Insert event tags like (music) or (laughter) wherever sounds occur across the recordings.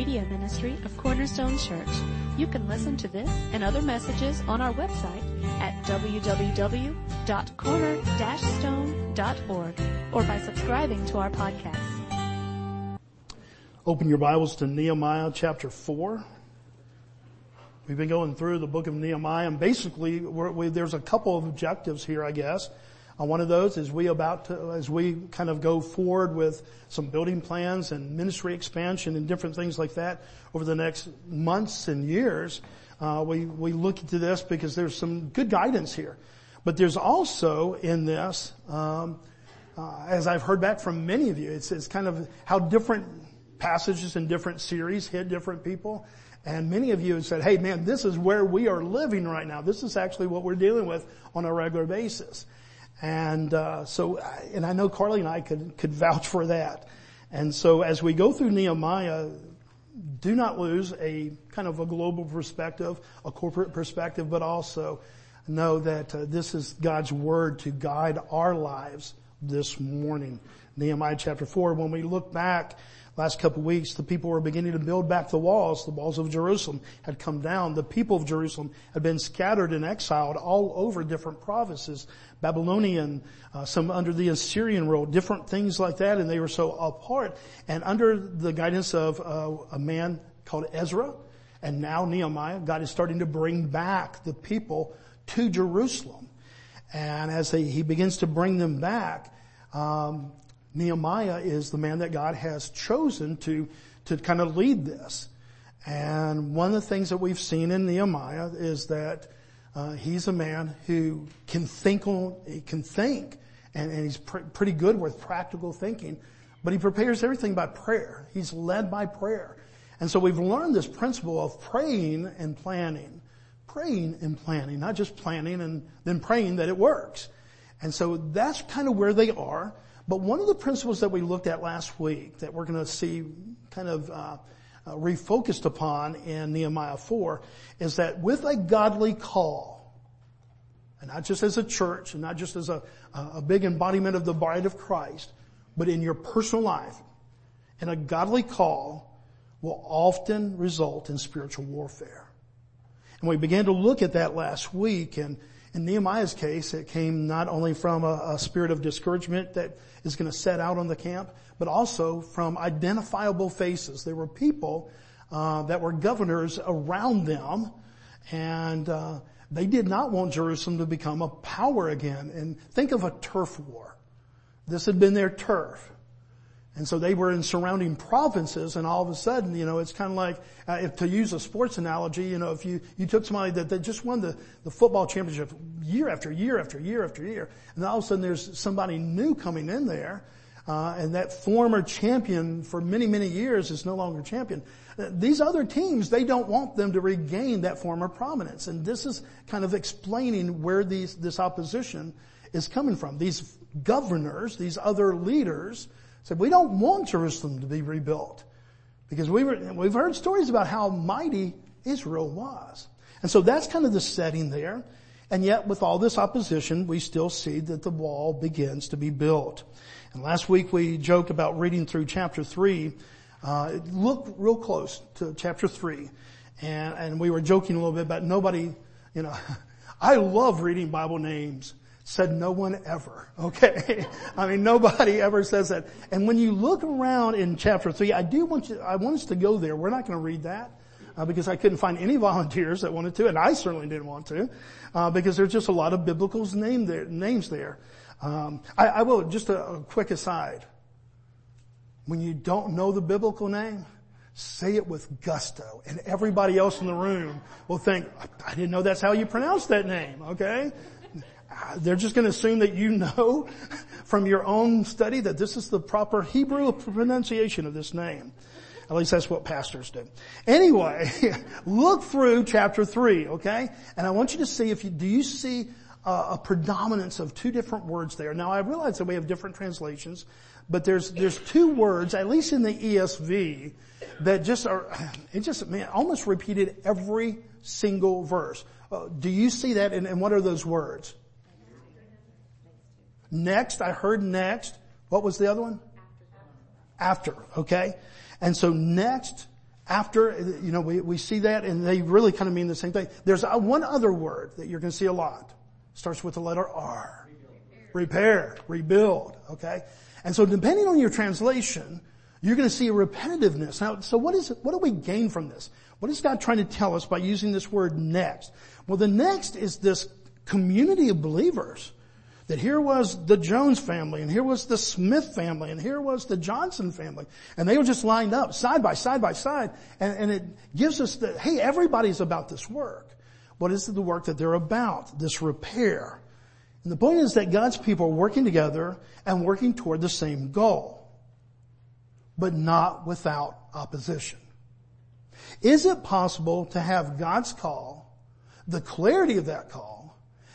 media ministry of Cornerstone Church. You can listen to this and other messages on our website at www.corner-stone.org or by subscribing to our podcast. Open your Bibles to Nehemiah chapter 4. We've been going through the book of Nehemiah and basically we, there's a couple of objectives here, I guess. Uh, one of those is we about to, as we kind of go forward with some building plans and ministry expansion and different things like that over the next months and years, uh, we, we look into this because there's some good guidance here. But there's also in this, um, uh, as I've heard back from many of you, it's, it's kind of how different passages in different series hit different people. And many of you have said, hey man, this is where we are living right now. This is actually what we're dealing with on a regular basis. And uh, so, and I know Carly and I could could vouch for that. And so, as we go through Nehemiah, do not lose a kind of a global perspective, a corporate perspective, but also know that uh, this is God's word to guide our lives this morning. Nehemiah chapter four. When we look back last couple of weeks, the people were beginning to build back the walls. The walls of Jerusalem had come down. The people of Jerusalem had been scattered and exiled all over different provinces, Babylonian, uh, some under the Assyrian rule, different things like that, and they were so apart. And under the guidance of uh, a man called Ezra, and now Nehemiah, God is starting to bring back the people to Jerusalem. And as they, he begins to bring them back, um, Nehemiah is the man that God has chosen to, to kind of lead this. And one of the things that we've seen in Nehemiah is that uh, he's a man who can think on, he can think, and, and he's pr- pretty good with practical thinking, but he prepares everything by prayer. He's led by prayer. And so we've learned this principle of praying and planning. Praying and planning, not just planning and then praying that it works. And so that's kind of where they are. But one of the principles that we looked at last week that we're going to see kind of uh, uh, refocused upon in Nehemiah 4 is that with a godly call, and not just as a church and not just as a, a big embodiment of the bride of Christ, but in your personal life, and a godly call will often result in spiritual warfare. And we began to look at that last week and in Nehemiah's case, it came not only from a, a spirit of discouragement that is going to set out on the camp, but also from identifiable faces. There were people uh, that were governors around them, and uh, they did not want Jerusalem to become a power again. And think of a turf war. This had been their turf. And so they were in surrounding provinces and all of a sudden, you know, it's kind of like, uh, if to use a sports analogy, you know, if you, you took somebody that, that just won the, the football championship year after year after year after year, and all of a sudden there's somebody new coming in there, uh, and that former champion for many, many years is no longer champion. Uh, these other teams, they don't want them to regain that former prominence. And this is kind of explaining where these, this opposition is coming from. These governors, these other leaders, said, we don't want Jerusalem to be rebuilt. Because we were, we've heard stories about how mighty Israel was. And so that's kind of the setting there. And yet with all this opposition, we still see that the wall begins to be built. And last week we joked about reading through chapter three. Uh, look real close to chapter three. And, and we were joking a little bit about nobody, you know, (laughs) I love reading Bible names said no one ever. (laughs) Okay. I mean, nobody ever says that. And when you look around in chapter three, I do want you, I want us to go there. We're not going to read that. Uh, because I couldn't find any (laughs) volunteers that wanted to, and I certainly didn't want to, uh, because there's just a lot of biblical name there, names there. Um, I, I, will just a, a quick aside. When you don't know the biblical name, say it with gusto, and everybody else in the room will think, "I didn't know that's how you pronounce that name." Okay, they're just going to assume that you know from your own study that this is the proper Hebrew pronunciation of this name. At least that's what pastors do. Anyway, (laughs) look through chapter three, okay? And I want you to see if you, do you see a predominance of two different words there? Now I realize that we have different translations, but there's, there's two words, at least in the ESV, that just are, (sighs) it just, man, almost repeated every single verse. Uh, do you see that and, and what are those words? Next, I heard next. What was the other one? After. Okay. And so next, after, you know, we, we see that and they really kind of mean the same thing. There's a, one other word that you're going to see a lot. Starts with the letter R. Repair. Rebuild. Okay? And so depending on your translation, you're going to see a repetitiveness. Now, so what is what do we gain from this? What is God trying to tell us by using this word next? Well, the next is this community of believers that here was the Jones family and here was the Smith family and here was the Johnson family and they were just lined up side by side by side and, and it gives us that, hey, everybody's about this work. What is the work that they're about? This repair. And the point is that God's people are working together and working toward the same goal, but not without opposition. Is it possible to have God's call, the clarity of that call,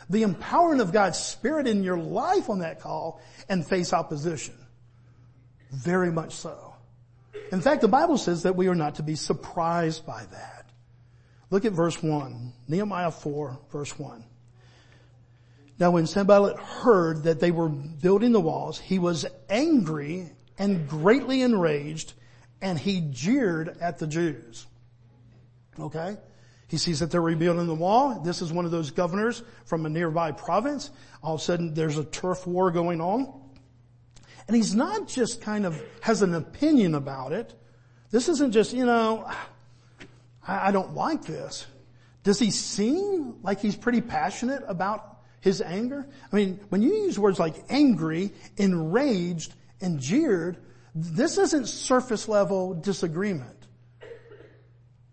the empowering of God's Spirit in your life on that call and face opposition. Very much so. In fact, the Bible says that we are not to be surprised by that. Look at verse 1. Nehemiah 4 verse 1. Now when Sanballat heard that they were building the walls, he was angry and greatly enraged and he jeered at the Jews. Okay? He sees that they're rebuilding the wall. This is one of those governors from a nearby province. All of a sudden there's a turf war going on. And he's not just kind of has an opinion about it. This isn't just, you know, I, I don't like this. Does he seem like he's pretty passionate about his anger? I mean, when you use words like angry, enraged, and jeered, this isn't surface level disagreement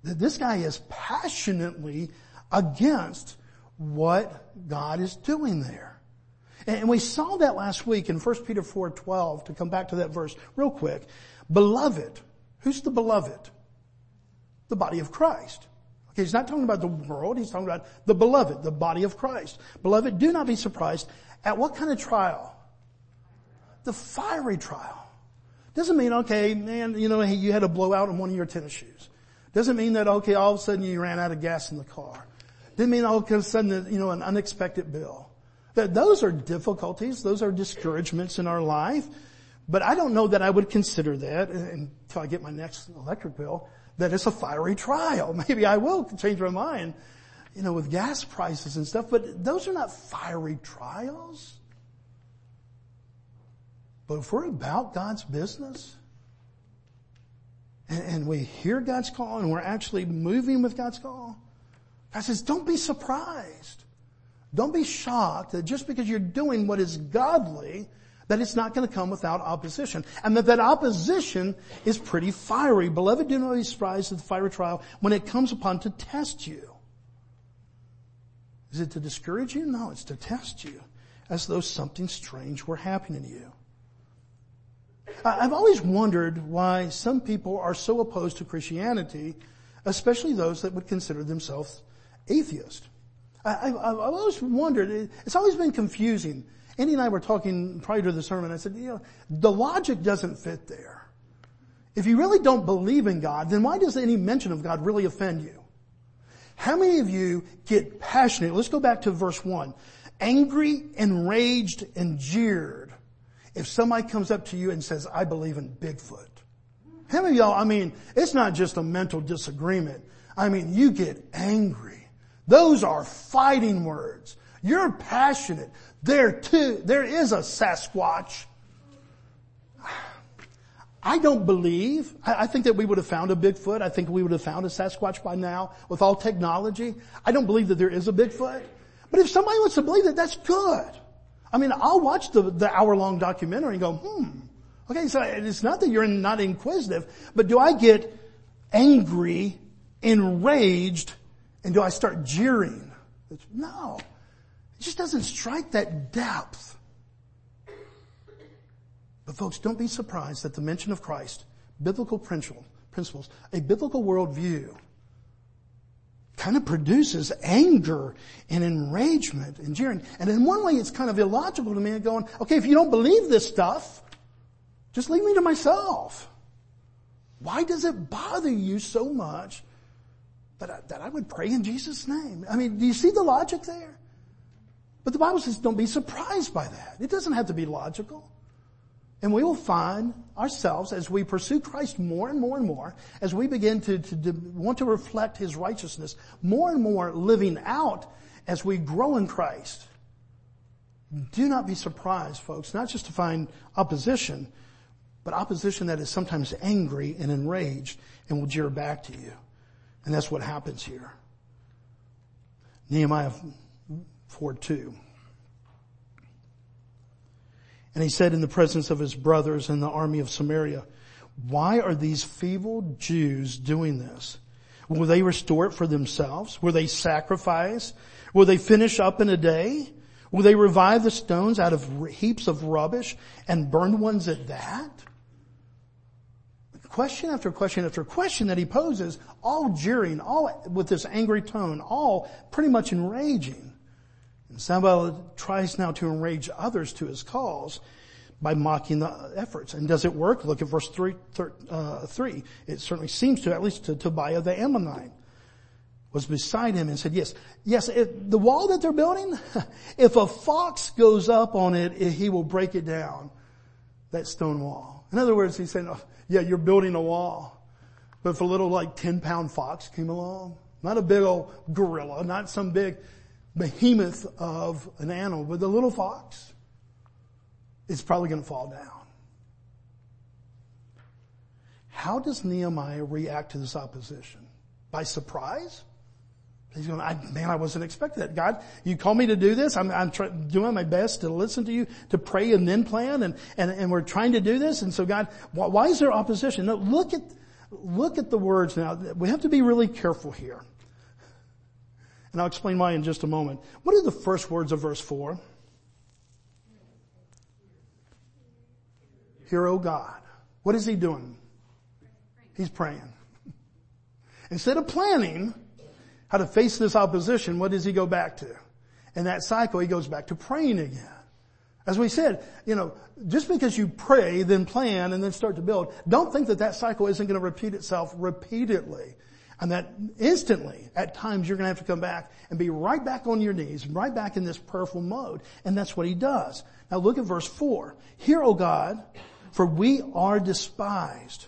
that this guy is passionately against what God is doing there. And we saw that last week in 1 Peter 4:12 to come back to that verse real quick. Beloved, who's the beloved? The body of Christ. Okay, he's not talking about the world, he's talking about the beloved, the body of Christ. Beloved, do not be surprised at what kind of trial? The fiery trial. Doesn't mean, okay, man, you know, you had a blowout on one of your tennis shoes. Doesn't mean that, okay, all of a sudden you ran out of gas in the car. Didn't mean all of a sudden, you know, an unexpected bill. That those are difficulties. Those are discouragements in our life. But I don't know that I would consider that until I get my next electric bill, that it's a fiery trial. (laughs) Maybe I will change my mind, you know, with gas prices and stuff, but those are not fiery trials. But if we're about God's business, and, and we hear God's call and we're actually moving with God's call, God says, don't be surprised. Don't be shocked that just because you're doing what is godly, that it's not going to come without opposition. And that that opposition is pretty fiery. Beloved, do not be surprised at the fiery trial when it comes upon to test you. Is it to discourage you? No, it's to test you as though something strange were happening to you. I've always wondered why some people are so opposed to Christianity, especially those that would consider themselves atheist. I, have always wondered, it's always been confusing. Andy and I were talking prior to the sermon, I said, you know, the logic doesn't fit there. If you really don't believe in God, then why does any mention of God really offend you? How many of you get passionate? Let's go back to verse one. Angry, enraged, and jeered if somebody comes up to you and says, I believe in Bigfoot. How many y'all, I mean, it's not just a mental disagreement. I mean, you get angry. Those are fighting words. You're passionate. There too, there is a Sasquatch. I don't believe, I, think that we would have found a Bigfoot. I think we would have found a Sasquatch by now with all technology. I don't believe that there is a Bigfoot. But if somebody wants to believe it, that's good. I mean, I'll watch the, the hour long documentary and go, hmm. Okay, so it's not that you're not inquisitive, but do I get angry, enraged, and do I start jeering? It's, no. It just doesn't strike that depth. But folks, don't be surprised that the mention of Christ, biblical principles, a biblical worldview, kind of produces anger and enragement and jeering. And in one way it's kind of illogical to me going, okay, if you don't believe this stuff, just leave me to myself. Why does it bother you so much that I, that I would pray in Jesus' name? I mean, do you see the logic there? But the Bible says don't be surprised by that. It doesn't have to be logical. And we will find ourselves as we pursue Christ more and more and more, as we begin to, to, to, want to reflect His righteousness, more and more living out as we grow in Christ. Do not be surprised, folks, not just to find opposition, but opposition that is sometimes angry and enraged and will jeer back to you. And that's what happens here. Nehemiah 4 2. And he said in the presence of his brothers in the army of Samaria, why are these feeble Jews doing this? Will they restore it for themselves? Will they sacrifice? Will they finish up in a day? Will they revive the stones out of heaps of rubbish and burn ones at that? Question after question after question that he poses, all jeering, all with this angry tone, all pretty much enraging. And tries now to enrage others to his cause by mocking the efforts. And does it work? Look at verse three, thir, uh, three. It certainly seems to, at least to Tobiah the Ammonite was beside him and said, yes, yes, it, the wall that they're building, (laughs) if a fox goes up on it, he will break it down. That stone wall. In other words, he's saying, oh, yeah, you're building a wall. But if a little like 10 pound fox came along, not a big old gorilla, not some big behemoth of an animal, but the little fox is probably going to fall down. How does Nehemiah react to this opposition? By surprise? He's going, I, man, I wasn't expecting that. God, you call me to do this. I'm, I'm try, doing my best to listen to you, to pray and then plan, and, and, and we're trying to do this. And so God, why, why is there opposition? No, look at, look at the words now. We have to be really careful here. And I'll explain why in just a moment. What are the first words of verse 4? Hear, O God. What is he doing? He's praying. Instead of planning how to face this opposition, what does he go back to? In that cycle, he goes back to praying again. As we said, you know, just because you pray, then plan, and then start to build, don't think that that cycle isn't going to repeat itself repeatedly. And that instantly, at times, you're going to have to come back and be right back on your knees, right back in this prayerful mode. And that's what he does. Now look at verse four. Hear, O God, for we are despised.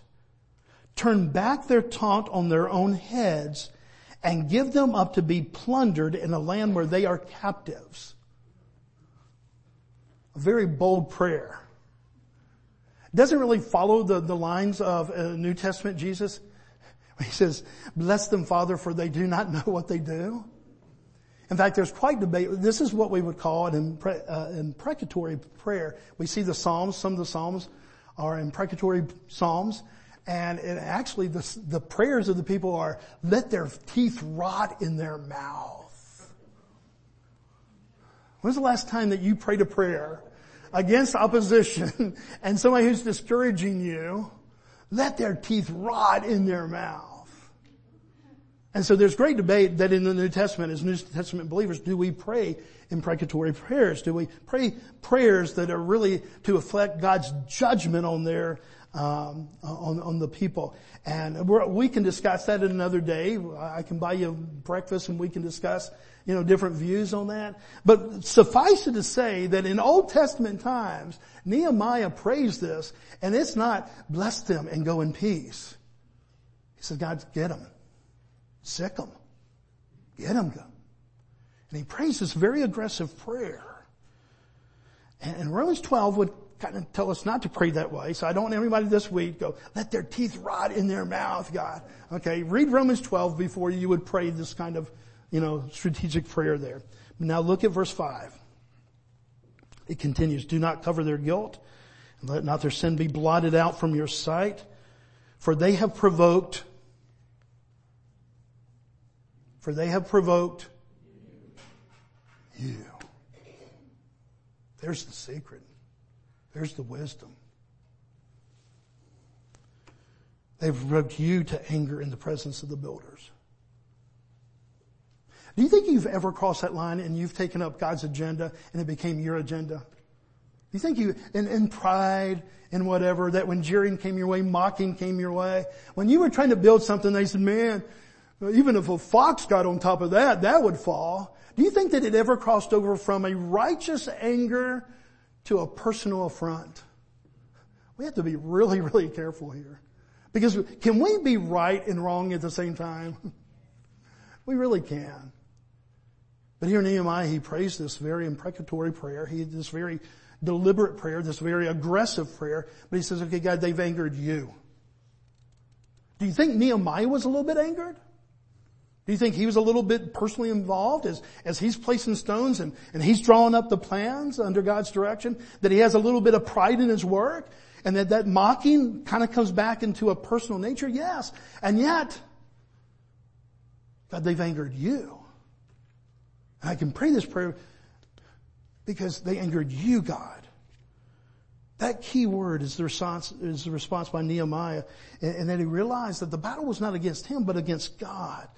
Turn back their taunt on their own heads and give them up to be plundered in a land where they are captives. A very bold prayer. Doesn't really follow the, the lines of uh, New Testament Jesus. He says, bless them, Father, for they do not know what they do. In fact, there's quite debate. This is what we would call an impre- uh, imprecatory prayer. We see the Psalms, some of the Psalms are imprecatory Psalms, and it actually the, the prayers of the people are, let their teeth rot in their mouth. When's the last time that you prayed a prayer against opposition (laughs) and somebody who's discouraging you let their teeth rot in their mouth. And so there's great debate that in the New Testament, as New Testament believers, do we pray imprecatory prayers? Do we pray prayers that are really to affect God's judgment on their, um, on, on the people? And we can discuss that in another day. I can buy you breakfast and we can discuss, you know, different views on that. But suffice it to say that in Old Testament times, Nehemiah prays this and it's not bless them and go in peace. He says, God, get them. Sick them. Get them. And he prays this very aggressive prayer. And Romans 12 would kind of tell us not to pray that way. So I don't want everybody this week go, let their teeth rot in their mouth, God. Okay, read Romans 12 before you would pray this kind of, you know, strategic prayer there. Now look at verse 5. It continues, do not cover their guilt, and let not their sin be blotted out from your sight, for they have provoked, for they have provoked you. There's the secret. There's the wisdom. They've provoked you to anger in the presence of the builders. Do you think you've ever crossed that line and you've taken up God's agenda and it became your agenda? Do you think you, in, in pride and whatever, that when jeering came your way, mocking came your way, when you were trying to build something, they said, man, even if a fox got on top of that, that would fall. Do you think that it ever crossed over from a righteous anger to a personal affront? We have to be really, really careful here. Because can we be right and wrong at the same time? (laughs) we really can. But here in Nehemiah, he prays this very imprecatory prayer. He this very deliberate prayer, this very aggressive prayer. But he says, okay, God, they've angered you. Do you think Nehemiah was a little bit angered? Do you think he was a little bit personally involved as, as he's placing stones and, and he's drawing up the plans under God's direction? That he has a little bit of pride in his work? And that that mocking kind of comes back into a personal nature? Yes. And yet, God, they've angered you. I can pray this prayer because they angered you, God. That key word is the response, is the response by Nehemiah. And, and that he realized that the battle was not against him, but against God.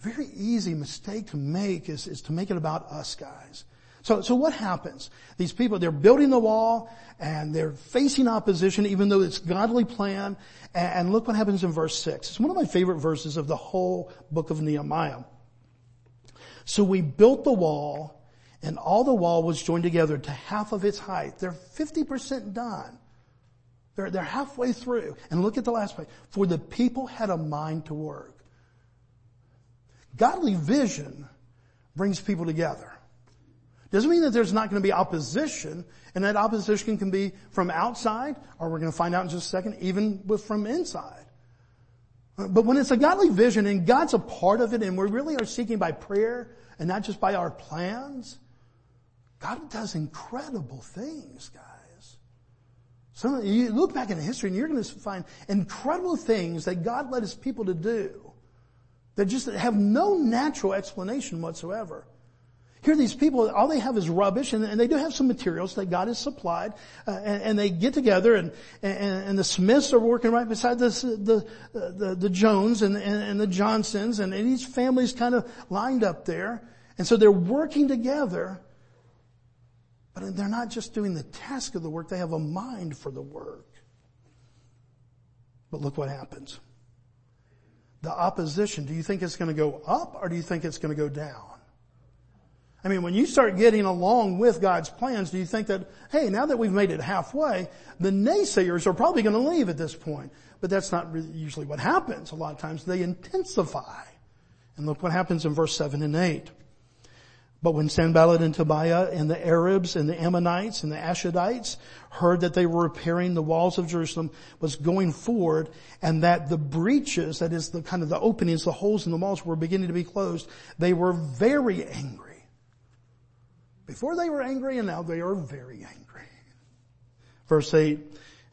Very easy mistake to make is, is to make it about us guys. So, so what happens? These people, they're building the wall and they're facing opposition even though it's godly plan. And, and look what happens in verse six. It's one of my favorite verses of the whole book of Nehemiah. So we built the wall and all the wall was joined together to half of its height. They're 50% done. They're, they're halfway through. And look at the last page. For the people had a mind to work. Godly vision brings people together. Doesn't mean that there's not going to be opposition, and that opposition can be from outside, or we're going to find out in just a second, even with from inside. But when it's a godly vision and God's a part of it and we really are seeking by prayer and not just by our plans, God does incredible things, guys. Some, you look back in history and you're going to find incredible things that God led his people to do that just have no natural explanation whatsoever. Here these people, all they have is rubbish and, and they do have some materials that God has supplied uh, and, and, they get together and, and, and, the Smiths are working right beside this, the, the, the Jones and, and, the Johnsons and, and these families kind of lined up there. And so they're working together, but they're not just doing the task of the work, they have a mind for the work. But look what happens. The opposition, do you think it's going to go up or do you think it's going to go down? I mean, when you start getting along with God's plans, do you think that, hey, now that we've made it halfway, the naysayers are probably going to leave at this point? But that's not usually what happens. A lot of times they intensify. And look what happens in verse 7 and 8. But when Sanballat and Tobiah and the Arabs and the Ammonites and the Ashdodites heard that they were repairing the walls of Jerusalem was going forward and that the breaches, that is the kind of the openings, the holes in the walls were beginning to be closed, they were very angry before they were angry and now they are very angry. Verse 8,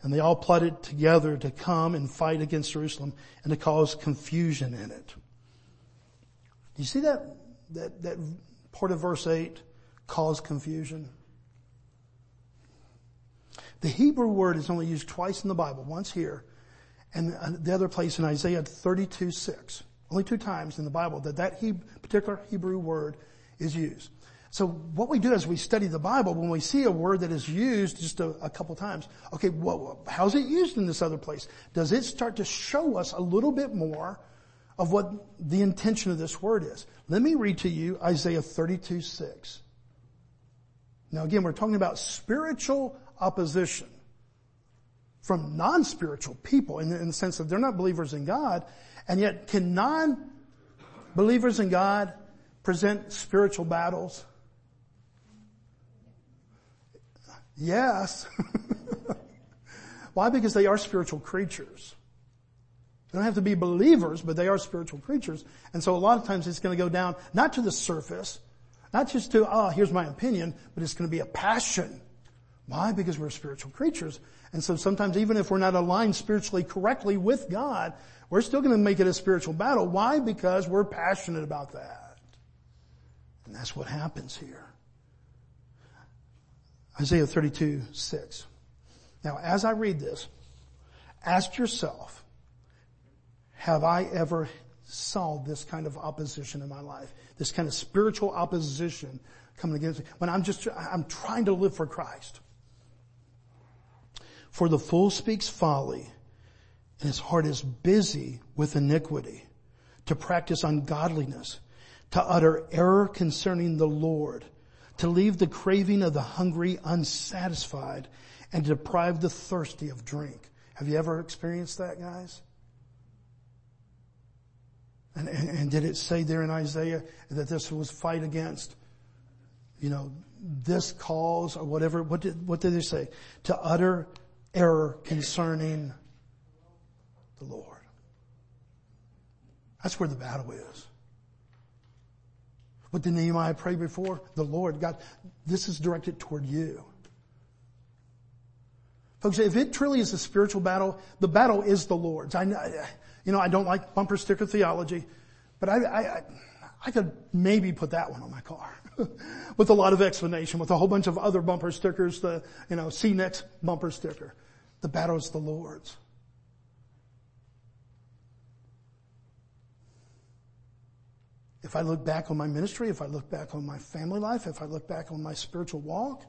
and they all plotted together to come and fight against Jerusalem and to cause confusion in it. Do you see that, that, that part of verse 8, cause confusion? The Hebrew word is only used twice in the Bible, once here and uh, the other place in Isaiah 32, 6. Only two times in the Bible that that particular Hebrew word is used. So what we do as we study the Bible, when we see a word that is used just a, a couple times, okay, how's it used in this other place? Does it start to show us a little bit more of what the intention of this word is? Let me read to you Isaiah 32, 6. Now again, we're talking about spiritual opposition from non-spiritual people in the, in the sense that they're not believers in God, and yet can non-believers in God present spiritual battles? Yes. (laughs) Why? Because they are spiritual creatures. They don't have to be believers, but they are spiritual creatures. And so a lot of times it's going to go down, not to the surface, not just to, oh, here's my opinion, but it's going to be a passion. Why? Because we're spiritual creatures. And so sometimes even if we're not aligned spiritually correctly with God, we're still going to make it a spiritual battle. Why? Because we're passionate about that. And that's what happens here. Isaiah 32, 6. Now, as I read this, ask yourself, have I ever saw this kind of opposition in my life? This kind of spiritual opposition coming against me when I'm just, I'm trying to live for Christ. For the fool speaks folly and his heart is busy with iniquity to practice ungodliness, to utter error concerning the Lord to leave the craving of the hungry unsatisfied and deprive the thirsty of drink. Have you ever experienced that, guys? And, and, and, did it say there in Isaiah that this was fight against, you know, this cause or whatever? What did, what did they say? To utter error concerning the Lord. That's where the battle is. What did Nehemiah pray before? The Lord, God, this is directed toward you. Folks, if it truly is a spiritual battle, the battle is the Lord's. I, you know, I don't like bumper sticker theology, but I, I, I could maybe put that one on my car (laughs) with a lot of explanation, with a whole bunch of other bumper stickers, the, you know, see next bumper sticker. The battle is the Lord's. If I look back on my ministry, if I look back on my family life, if I look back on my spiritual walk,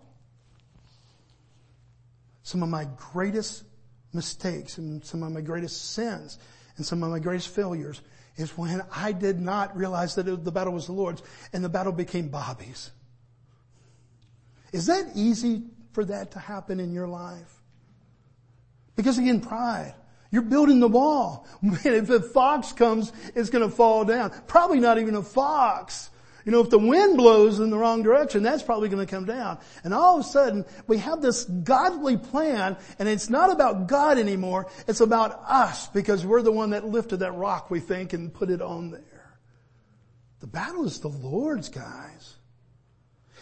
some of my greatest mistakes and some of my greatest sins and some of my greatest failures is when I did not realize that it, the battle was the Lord's and the battle became Bobby's. Is that easy for that to happen in your life? Because again, pride. You're building the wall. (laughs) if a fox comes, it's going to fall down. Probably not even a fox. You know, if the wind blows in the wrong direction, that's probably going to come down. And all of a sudden, we have this godly plan, and it's not about God anymore. It's about us, because we're the one that lifted that rock, we think, and put it on there. The battle is the Lord's, guys.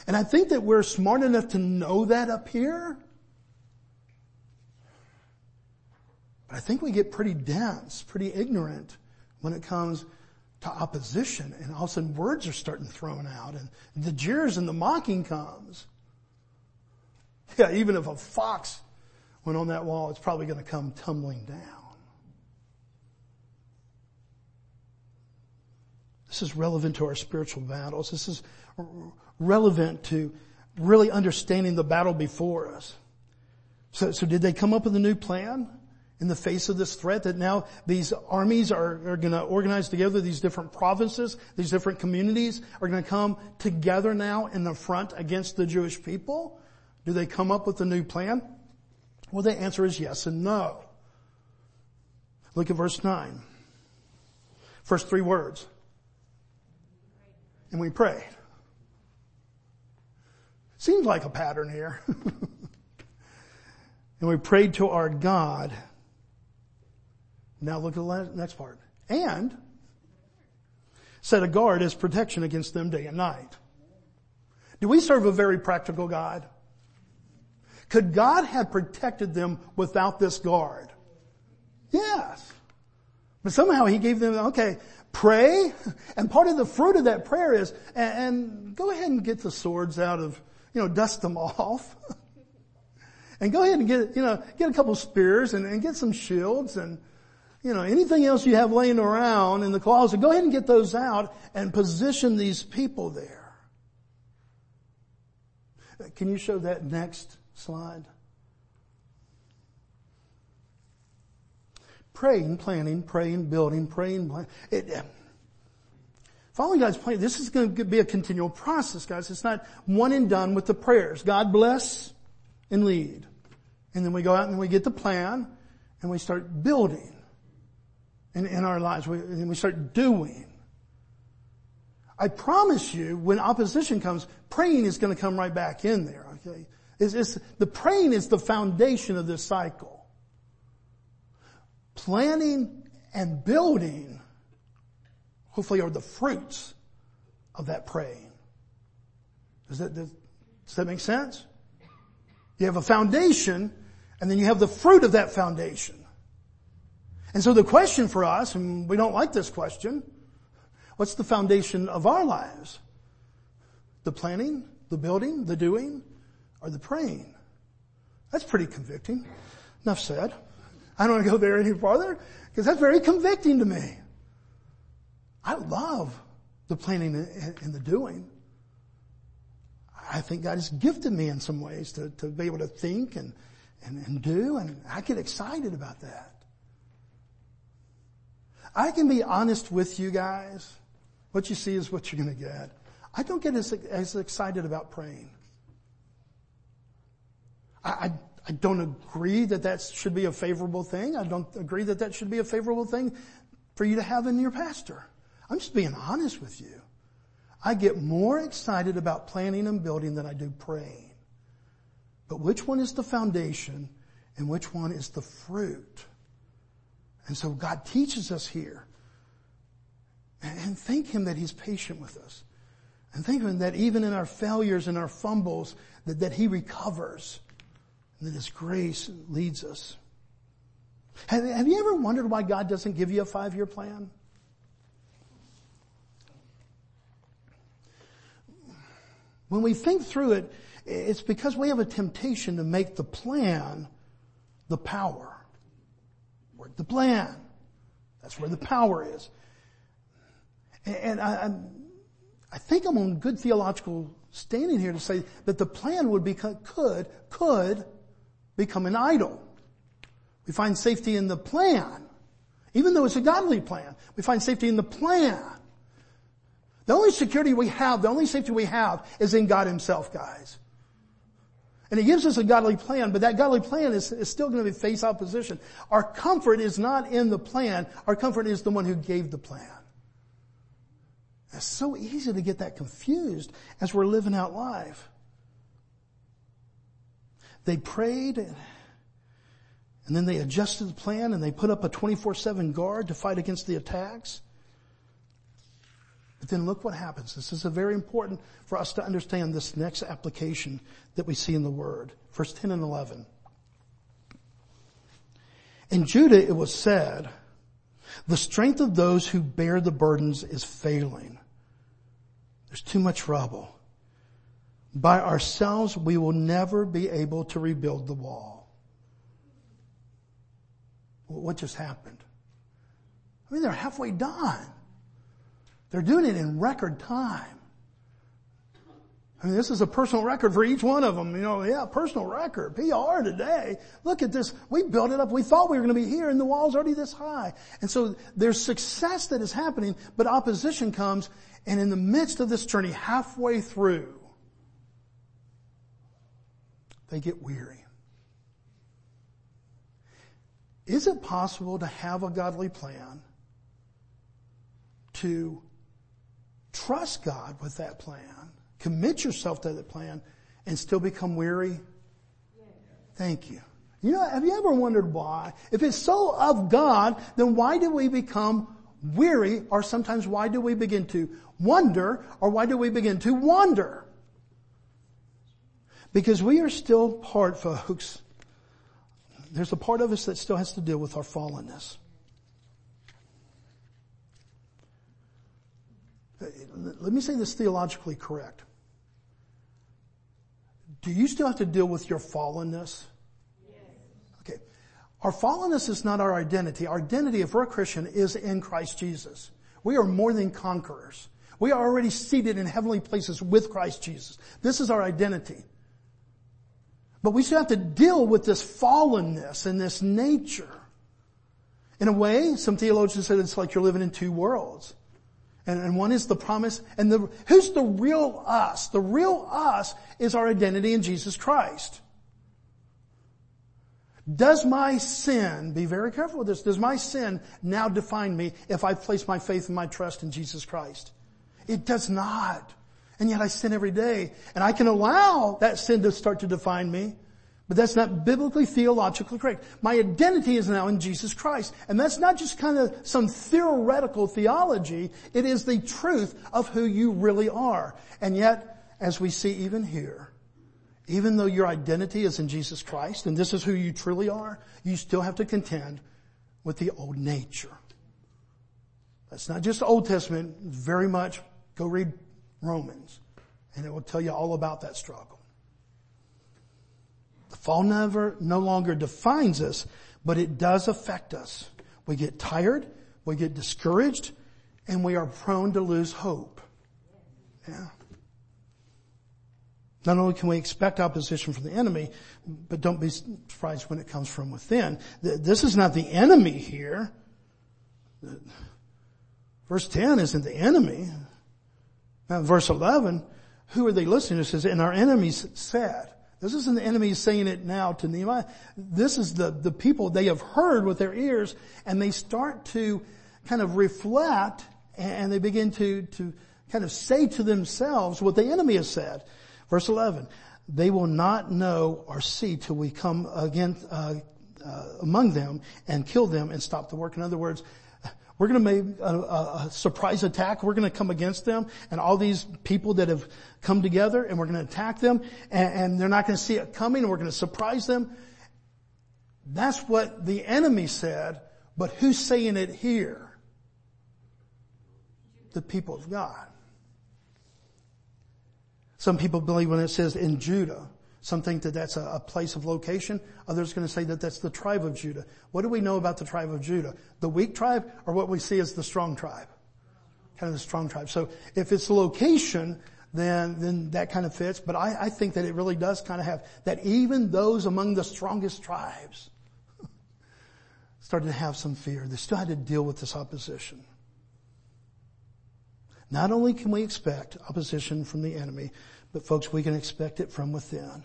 And I think that we're smart enough to know that up here. But I think we get pretty dense, pretty ignorant when it comes to opposition and all of a sudden words are starting thrown out and the jeers and the mocking comes. (laughs) Yeah, even if a fox went on that wall, it's probably going to come tumbling down. This is relevant to our spiritual battles. This is relevant to really understanding the battle before us. So, so did they come up with a new plan? In the face of this threat that now these armies are, are going to organize together, these different provinces, these different communities are going to come together now in the front against the Jewish people? Do they come up with a new plan? Well, the answer is yes and no. Look at verse 9. First three words. And we prayed. Seems like a pattern here. (laughs) and we prayed to our God now look at the next part. And set a guard as protection against them day and night. Do we serve a very practical God? Could God have protected them without this guard? Yes. But somehow he gave them, okay, pray, and part of the fruit of that prayer is, and, go ahead and get the swords out of, you know, dust them (laughs) off. and go ahead and get, you know, get a couple spears and, and get some shields and, you know, anything else you have laying around in the closet, go ahead and get those out and position these people there. Uh, can you show that next slide? Praying, planning, praying, building, praying, planning. It, uh, following God's plan, this is going to be a continual process, guys. It's not one and done with the prayers. God bless and lead. And then we go out and we get the plan and we start building in, in our lives. We, and we start doing. I promise you, when opposition comes, praying is going to come right back in there, okay? It's, it's, the praying is the foundation of this cycle. Planning and building, hopefully, are the fruits of that praying. Does that, does, does that make sense? You have a foundation, and then you have the fruit of that foundation. And so the question for us, and we don't like this question, what's the foundation of our lives? The planning, the building, the doing, or the praying? That's pretty convicting. Enough said. I don't want to go there any farther because that's very convicting to me. I love the planning and the doing. I think God has gifted me in some ways to, to be able to think and, and, and do, and I get excited about that. I can be honest with you guys. What you see is what you're going to get. I don't get as, as excited about praying. I, I, I don't agree that that should be a favorable thing. I don't agree that that should be a favorable thing for you to have in your pastor. I'm just being honest with you. I get more excited about planning and building than I do praying. But which one is the foundation and which one is the fruit? And so God teaches us here. And thank Him that He's patient with us. And thank Him that even in our failures and our fumbles, that, that He recovers. And that His grace leads us. Have, have you ever wondered why God doesn't give you a five-year plan? When we think through it, it's because we have a temptation to make the plan the power. The plan. That's where the power is. And I, I think I'm on good theological standing here to say that the plan would be, could, could become an idol. We find safety in the plan. Even though it's a godly plan, we find safety in the plan. The only security we have, the only safety we have is in God himself, guys. And he gives us a godly plan, but that godly plan is, is still going to be face opposition. Our comfort is not in the plan. Our comfort is the one who gave the plan. It's so easy to get that confused as we're living out life. They prayed and then they adjusted the plan and they put up a 24-7 guard to fight against the attacks. But then look what happens. This is very important for us to understand this next application that we see in the word. Verse 10 and 11. In Judah it was said, the strength of those who bear the burdens is failing. There's too much rubble. By ourselves we will never be able to rebuild the wall. What just happened? I mean, they're halfway done. They're doing it in record time. I mean, this is a personal record for each one of them. You know, yeah, personal record. PR today. Look at this. We built it up. We thought we were going to be here and the wall's already this high. And so there's success that is happening, but opposition comes and in the midst of this journey, halfway through, they get weary. Is it possible to have a godly plan to trust God with that plan, commit yourself to that plan, and still become weary? Thank you. You know, have you ever wondered why? If it's so of God, then why do we become weary, or sometimes why do we begin to wonder, or why do we begin to wander? Because we are still part, folks, there's a part of us that still has to deal with our fallenness. Let me say this theologically correct. Do you still have to deal with your fallenness? Yes. Okay. Our fallenness is not our identity. Our identity, if we're a Christian, is in Christ Jesus. We are more than conquerors. We are already seated in heavenly places with Christ Jesus. This is our identity. But we still have to deal with this fallenness and this nature. In a way, some theologians said it's like you're living in two worlds. And, and one is the promise. And the, who's the real us? The real us is our identity in Jesus Christ. Does my sin, be very careful with this, does my sin now define me if I place my faith and my trust in Jesus Christ? It does not. And yet I sin every day. And I can allow that sin to start to define me. But that's not biblically theologically correct. My identity is now in Jesus Christ. And that's not just kind of some theoretical theology. It is the truth of who you really are. And yet, as we see even here, even though your identity is in Jesus Christ and this is who you truly are, you still have to contend with the old nature. That's not just Old Testament, very much go read Romans and it will tell you all about that struggle. The fall never, no longer defines us, but it does affect us. We get tired, we get discouraged, and we are prone to lose hope. Yeah. Not only can we expect opposition from the enemy, but don't be surprised when it comes from within. This is not the enemy here. Verse 10 isn't the enemy. Now verse 11, who are they listening to? It says, and our enemies said, This isn't the enemy saying it now to Nehemiah. This is the, the people, they have heard with their ears and they start to kind of reflect and they begin to, to kind of say to themselves what the enemy has said. Verse 11, they will not know or see till we come again, uh, uh, among them and kill them and stop the work. In other words, we're going to make a, a, surprise attack. We're going to come against them and all these people that have come together and we're going to attack them and, and they're not going to see it coming and we're going to surprise them. That's what the enemy said, but who's saying it here? The people of God. Some people believe when it says in Judah, some think that that's a, a place of location. Others are going to say that that's the tribe of Judah. What do we know about the tribe of Judah? The weak tribe or what we see as the strong tribe? Kind of the strong tribe. So if it's location, then, then that kind of fits. But I, I think that it really does kind of have that even those among the strongest tribes (laughs) started to have some fear. They still had to deal with this opposition. Not only can we expect opposition from the enemy, but folks, we can expect it from within.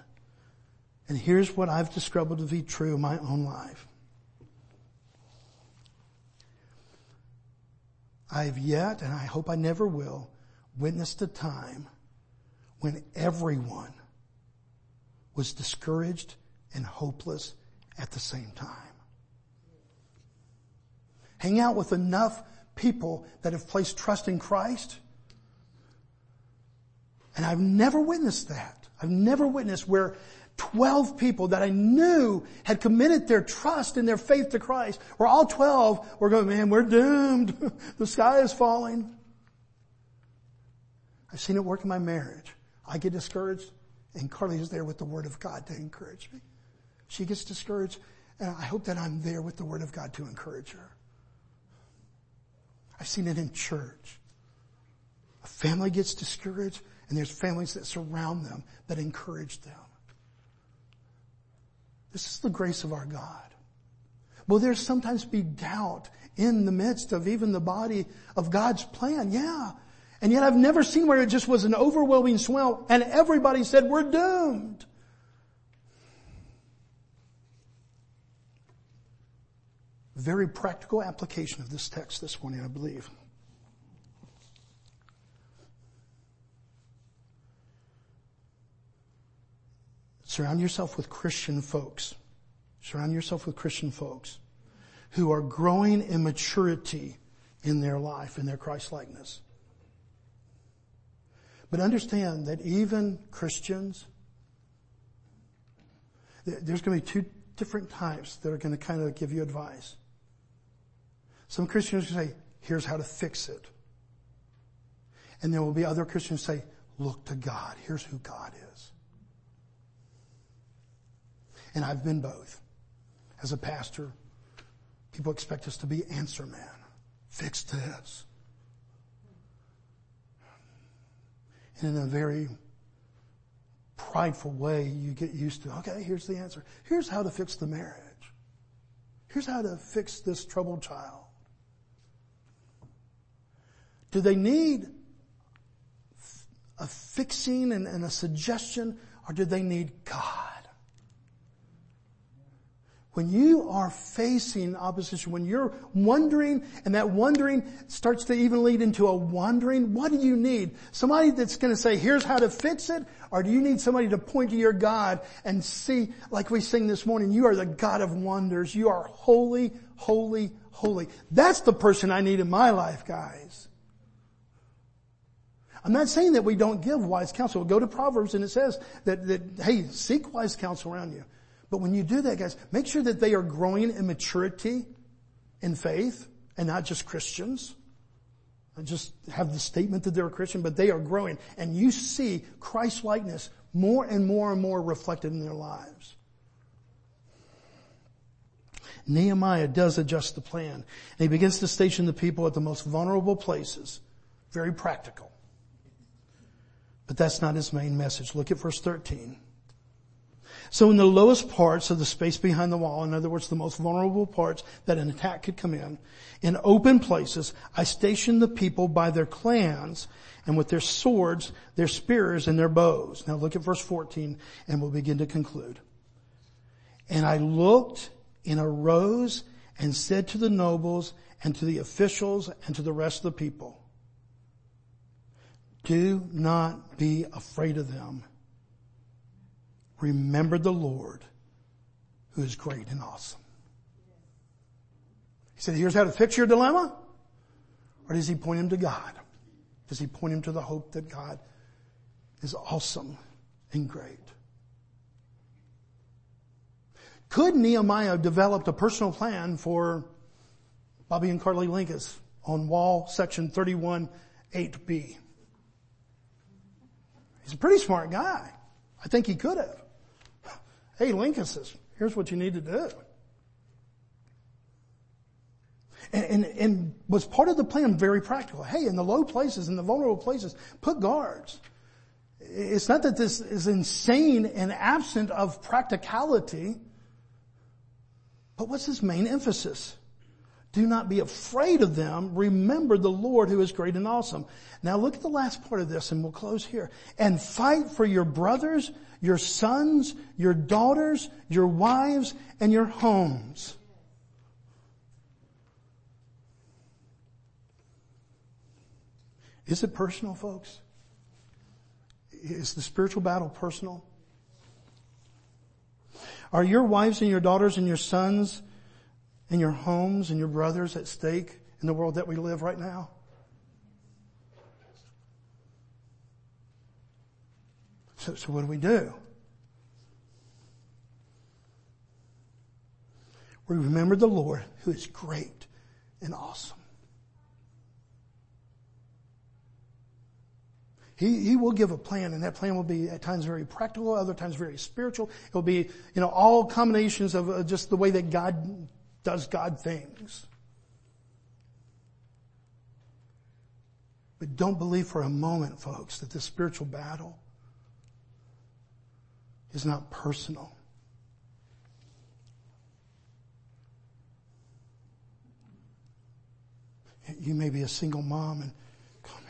And here's what I've discovered to be true in my own life. I've yet, and I hope I never will, witnessed a time when everyone was discouraged and hopeless at the same time. Hang out with enough people that have placed trust in Christ. And I've never witnessed that. I've never witnessed where 12 people that I knew had committed their trust and their faith to Christ, where all 12 were going, man, we're doomed. (laughs) the sky is falling. I've seen it work in my marriage. I get discouraged and Carly is there with the word of God to encourage me. She gets discouraged and I hope that I'm there with the word of God to encourage her. I've seen it in church. A family gets discouraged and there's families that surround them that encourage them. This is the grace of our God. Will there sometimes be doubt in the midst of even the body of God's plan? Yeah. And yet I've never seen where it just was an overwhelming swell and everybody said, we're doomed. Very practical application of this text this morning, I believe. Surround yourself with Christian folks. Surround yourself with Christian folks who are growing in maturity in their life, in their Christ likeness. But understand that even Christians, there's going to be two different types that are going to kind of give you advice. Some Christians say, here's how to fix it. And there will be other Christians say, look to God. Here's who God is. And I've been both. As a pastor, people expect us to be answer man. Fix this. And in a very prideful way, you get used to, okay, here's the answer. Here's how to fix the marriage. Here's how to fix this troubled child. Do they need a fixing and, and a suggestion or do they need God? When you are facing opposition, when you're wondering and that wondering starts to even lead into a wandering, what do you need? Somebody that's going to say, here's how to fix it? Or do you need somebody to point to your God and see, like we sing this morning, you are the God of wonders. You are holy, holy, holy. That's the person I need in my life, guys. I'm not saying that we don't give wise counsel. Go to Proverbs and it says that, that, hey, seek wise counsel around you. But when you do that, guys, make sure that they are growing in maturity in faith and not just Christians. And just have the statement that they're a Christian, but they are growing. And you see Christ likeness more and more and more reflected in their lives. Nehemiah does adjust the plan. And he begins to station the people at the most vulnerable places. Very practical. But that's not his main message. Look at verse 13. So in the lowest parts of the space behind the wall, in other words, the most vulnerable parts that an attack could come in, in open places, I stationed the people by their clans and with their swords, their spears, and their bows. Now look at verse 14 and we'll begin to conclude. And I looked and arose and said to the nobles and to the officials and to the rest of the people, do not be afraid of them. Remember the Lord who is great and awesome. He said, here's how to fix your dilemma. Or does he point him to God? Does he point him to the hope that God is awesome and great? Could Nehemiah have developed a personal plan for Bobby and Carly Linkus on wall section 31 8b? He's a pretty smart guy. I think he could have. Hey, Lincoln says, here's what you need to do. And, and, and, was part of the plan very practical. Hey, in the low places, in the vulnerable places, put guards. It's not that this is insane and absent of practicality, but what's his main emphasis? Do not be afraid of them. Remember the Lord who is great and awesome. Now look at the last part of this and we'll close here. And fight for your brothers, your sons, your daughters, your wives, and your homes. Is it personal, folks? Is the spiritual battle personal? Are your wives and your daughters and your sons and your homes and your brothers at stake in the world that we live right now? So, so what do we do? We remember the Lord who is great and awesome. He, he will give a plan and that plan will be at times very practical, other times very spiritual. It will be, you know, all combinations of uh, just the way that God does God things. But don't believe for a moment, folks, that this spiritual battle is not personal. You may be a single mom and come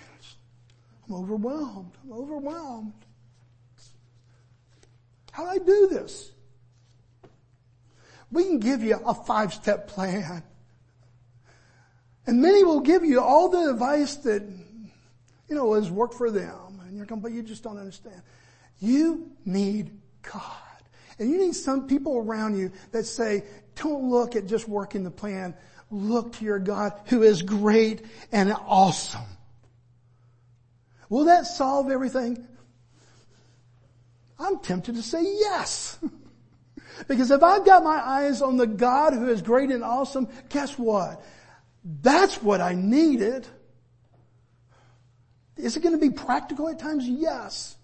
I'm overwhelmed. I'm overwhelmed. How do I do this? We can give you a five step plan. And many will give you all the advice that, you know, has worked for them. And you're going, but you just don't understand. You need God. And you need some people around you that say, don't look at just working the plan. Look to your God who is great and awesome. Will that solve everything? I'm tempted to say yes. (laughs) because if I've got my eyes on the God who is great and awesome, guess what? That's what I needed. Is it going to be practical at times? Yes.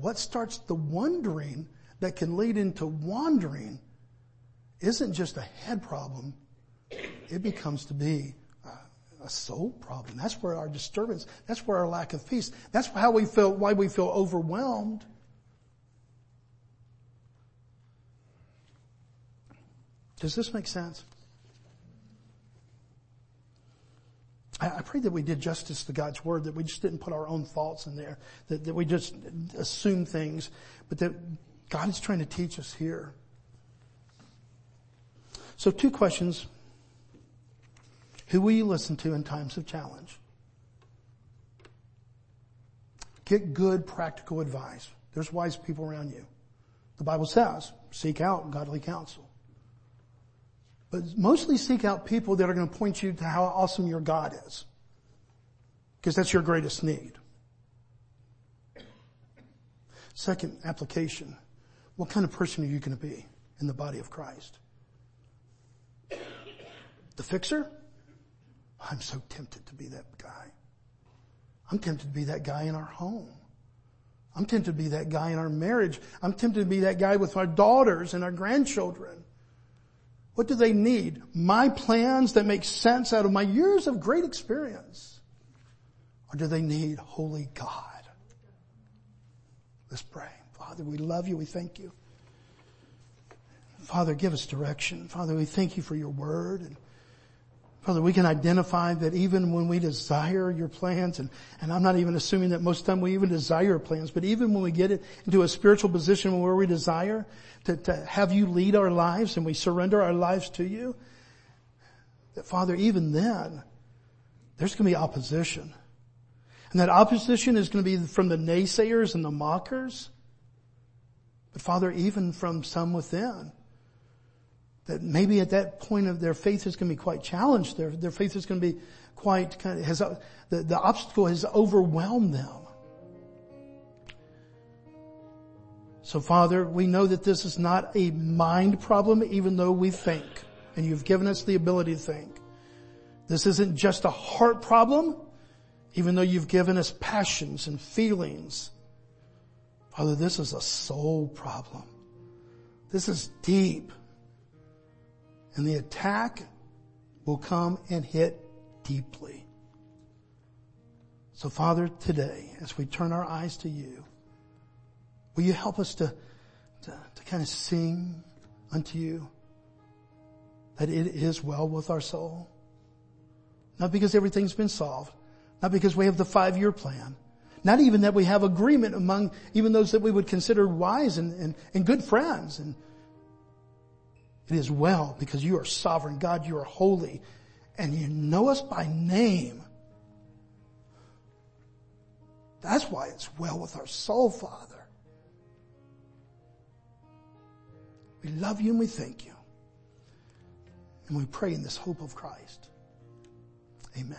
What starts the wondering that can lead into wandering isn't just a head problem. It becomes to be a soul problem. That's where our disturbance, that's where our lack of peace, that's how we feel, why we feel overwhelmed. Does this make sense? I, pray that we did justice to God's word, that we just didn't put our own thoughts in there, that, that we just assume things, but that God is trying to teach us here. So two questions. Who will you listen to in times of challenge? Get good practical advice. There's wise people around you. The Bible says, seek out godly counsel. But mostly seek out people that are going to point you to how awesome your God is. Because that's your greatest need. Second application. What kind of person are you going to be in the body of Christ? The fixer? I'm so tempted to be that guy. I'm tempted to be that guy in our home. I'm tempted to be that guy in our marriage. I'm tempted to be that guy with our daughters and our grandchildren. What do they need? My plans that make sense out of my years of great experience? Or do they need holy God? Let's pray. Father, we love you. We thank you. Father, give us direction. Father, we thank you for your word. Father, we can identify that even when we desire your plans, and, and I'm not even assuming that most of the time we even desire plans, but even when we get it into a spiritual position where we desire to, to have you lead our lives and we surrender our lives to you, that Father, even then, there's going to be opposition. And that opposition is going to be from the naysayers and the mockers. But Father, even from some within that maybe at that point of their faith is going to be quite challenged. Their, their faith is going to be quite kind of, has, the, the obstacle has overwhelmed them. So Father, we know that this is not a mind problem even though we think and you've given us the ability to think. This isn't just a heart problem even though you've given us passions and feelings. Father, this is a soul problem. This is deep. And the attack will come and hit deeply. So Father, today, as we turn our eyes to you, will you help us to, to, to kind of sing unto you that it is well with our soul? Not because everything's been solved, not because we have the five year plan, not even that we have agreement among even those that we would consider wise and, and, and good friends and it is well because you are sovereign God, you are holy, and you know us by name. That's why it's well with our soul, Father. We love you and we thank you. And we pray in this hope of Christ. Amen.